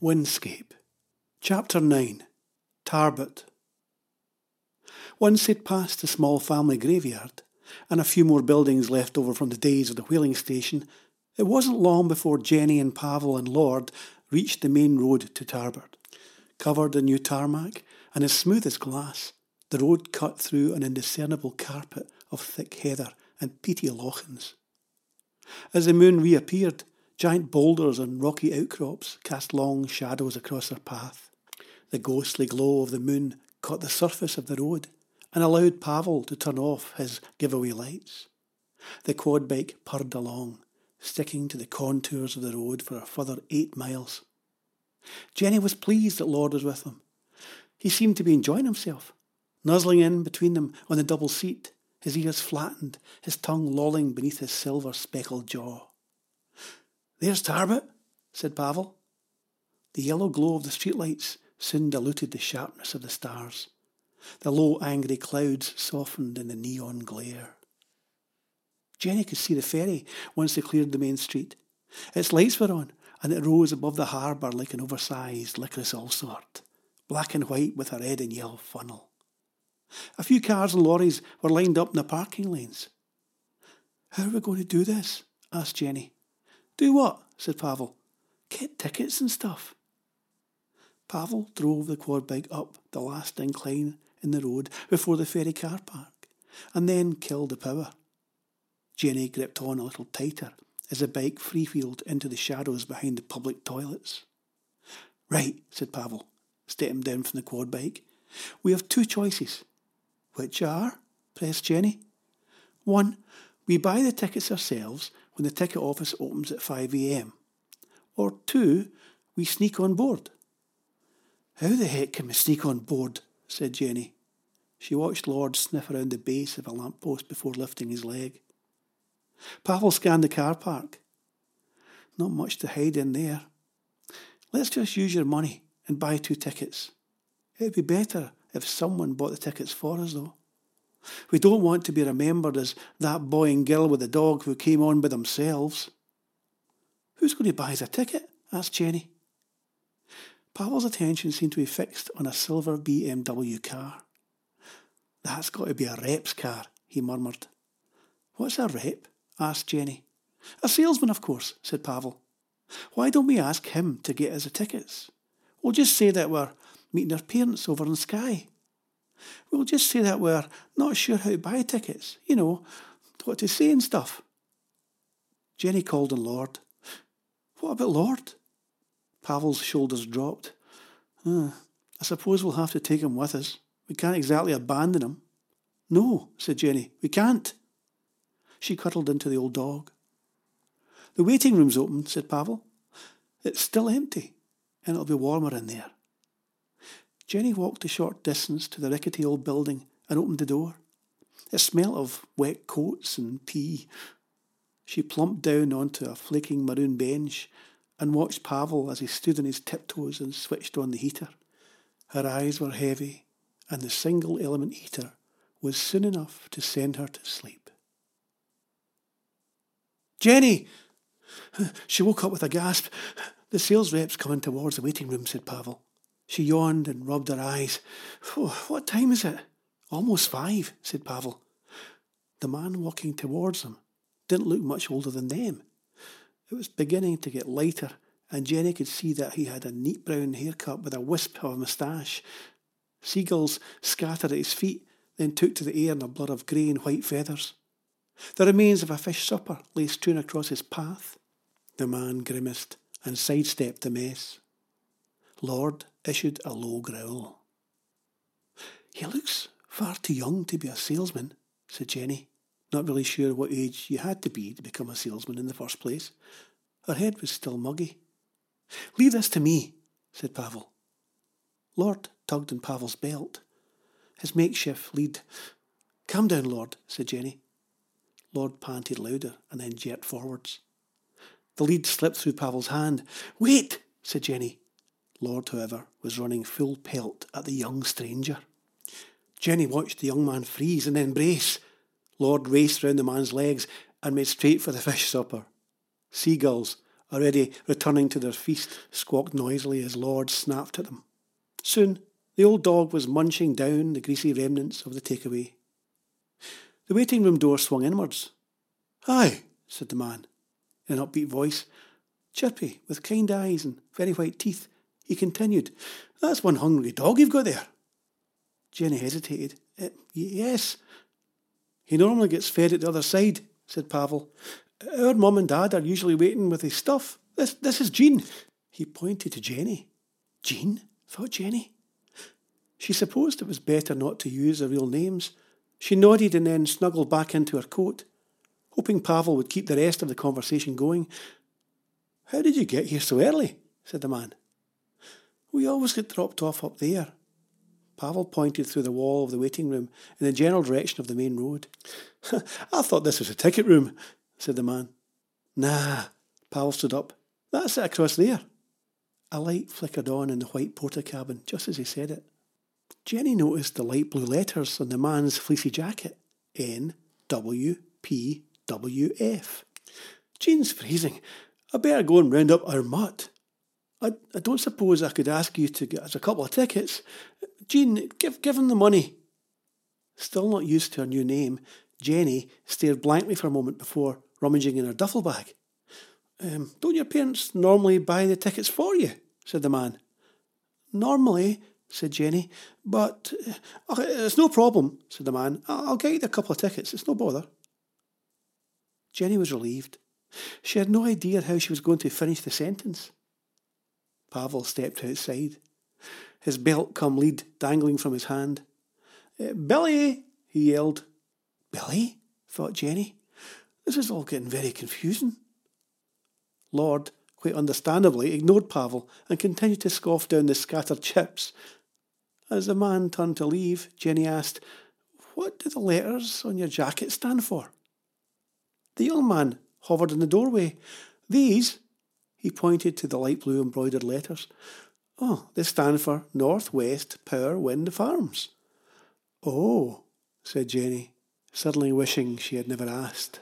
Windscape. Chapter 9 Tarbert. Once they'd passed the small family graveyard and a few more buildings left over from the days of the whaling station, it wasn't long before Jenny and Pavel and Lord reached the main road to Tarbert. Covered in new tarmac and as smooth as glass, the road cut through an indiscernible carpet of thick heather and peaty lochans. As the moon reappeared, Giant boulders and rocky outcrops cast long shadows across their path. The ghostly glow of the moon caught the surface of the road and allowed Pavel to turn off his giveaway lights. The quad bike purred along, sticking to the contours of the road for a further eight miles. Jenny was pleased that Lord was with them. He seemed to be enjoying himself, nuzzling in between them on the double seat, his ears flattened, his tongue lolling beneath his silver speckled jaw. There's Tarbert, said Pavel. The yellow glow of the streetlights soon diluted the sharpness of the stars. The low, angry clouds softened in the neon glare. Jenny could see the ferry once they cleared the main street. Its lights were on, and it rose above the harbour like an oversized licorice allsort, black and white with a red and yellow funnel. A few cars and lorries were lined up in the parking lanes. How are we going to do this? asked Jenny. Do what? said Pavel. Get tickets and stuff. Pavel drove the quad bike up the last incline in the road before the ferry car park, and then killed the power. Jenny gripped on a little tighter as the bike freewheeled into the shadows behind the public toilets. Right, said Pavel, stepping down from the quad bike. We have two choices. Which are? pressed Jenny. One, we buy the tickets ourselves when the ticket office opens at 5am. Or two, we sneak on board. How the heck can we sneak on board? said Jenny. She watched Lord sniff around the base of a lamp post before lifting his leg. Pavel scanned the car park. Not much to hide in there. Let's just use your money and buy two tickets. It'd be better if someone bought the tickets for us, though. We don't want to be remembered as that boy and girl with the dog who came on by themselves. Who's going to buy us a ticket? asked Jenny. Pavel's attention seemed to be fixed on a silver BMW car. That's got to be a rep's car, he murmured. What's a rep? asked Jenny. A salesman, of course, said Pavel. Why don't we ask him to get us the tickets? We'll just say that we're meeting our parents over in Skye. We'll just say that we're not sure how to buy tickets, you know, what to say and stuff. Jenny called on Lord. What about Lord? Pavel's shoulders dropped. Uh, I suppose we'll have to take him with us. We can't exactly abandon him. No, said Jenny, we can't. She cuddled into the old dog. The waiting room's open, said Pavel. It's still empty, and it'll be warmer in there. Jenny walked a short distance to the rickety old building and opened the door. It smelt of wet coats and pee. She plumped down onto a flaking maroon bench and watched Pavel as he stood on his tiptoes and switched on the heater. Her eyes were heavy, and the single element heater was soon enough to send her to sleep. Jenny! She woke up with a gasp. The sales rep's coming towards the waiting room, said Pavel. She yawned and rubbed her eyes. What time is it? Almost five, said Pavel. The man walking towards them didn't look much older than them. It was beginning to get lighter, and Jenny could see that he had a neat brown haircut with a wisp of a moustache. Seagulls scattered at his feet, then took to the air in a blur of grey and white feathers. The remains of a fish supper lay strewn across his path. The man grimaced and sidestepped the mess. Lord issued a low growl. He looks far too young to be a salesman, said Jenny, not really sure what age you had to be to become a salesman in the first place. Her head was still muggy. Leave this to me, said Pavel. Lord tugged in Pavel's belt. His makeshift lead. Calm down, Lord, said Jenny. Lord panted louder and then jerked forwards. The lead slipped through Pavel's hand. Wait, said Jenny. Lord, however, was running full pelt at the young stranger. Jenny watched the young man freeze and then brace. Lord raced round the man's legs and made straight for the fish supper. Seagulls already returning to their feast, squawked noisily as Lord snapped at them. Soon the old dog was munching down the greasy remnants of the takeaway. The waiting room door swung inwards. Hi, said the man, in an upbeat voice. Chirpy, with kind eyes and very white teeth, he continued, That's one hungry dog you've got there. Jenny hesitated. Uh, yes. He normally gets fed at the other side, said Pavel. Our mum and dad are usually waiting with his stuff. This, this is Jean. He pointed to Jenny. Jean? thought Jenny. She supposed it was better not to use their real names. She nodded and then snuggled back into her coat, hoping Pavel would keep the rest of the conversation going. How did you get here so early? said the man. We always get dropped off up there. Pavel pointed through the wall of the waiting room in the general direction of the main road. I thought this was a ticket room, said the man. Nah, Pavel stood up. That's it across there. A light flickered on in the white Portakabin just as he said it. Jenny noticed the light blue letters on the man's fleecy jacket. N W P W F. Jean's freezing. I better go and round up our mutt. I, I don't suppose I could ask you to get us a couple of tickets. Jean, give, give him the money. Still not used to her new name, Jenny stared blankly for a moment before rummaging in her duffel bag. Um, don't your parents normally buy the tickets for you? said the man. Normally, said Jenny, but uh, it's no problem, said the man. I'll get you a couple of tickets. It's no bother. Jenny was relieved. She had no idea how she was going to finish the sentence. Pavel stepped outside, his belt come lead dangling from his hand. Uh, Billy, he yelled. Billy? thought Jenny. This is all getting very confusing. Lord, quite understandably, ignored Pavel and continued to scoff down the scattered chips. As the man turned to leave, Jenny asked, What do the letters on your jacket stand for? The young man hovered in the doorway. These, he pointed to the light blue embroidered letters. Oh, they stand for North West Power Wind Farms. Oh, said Jenny, suddenly wishing she had never asked.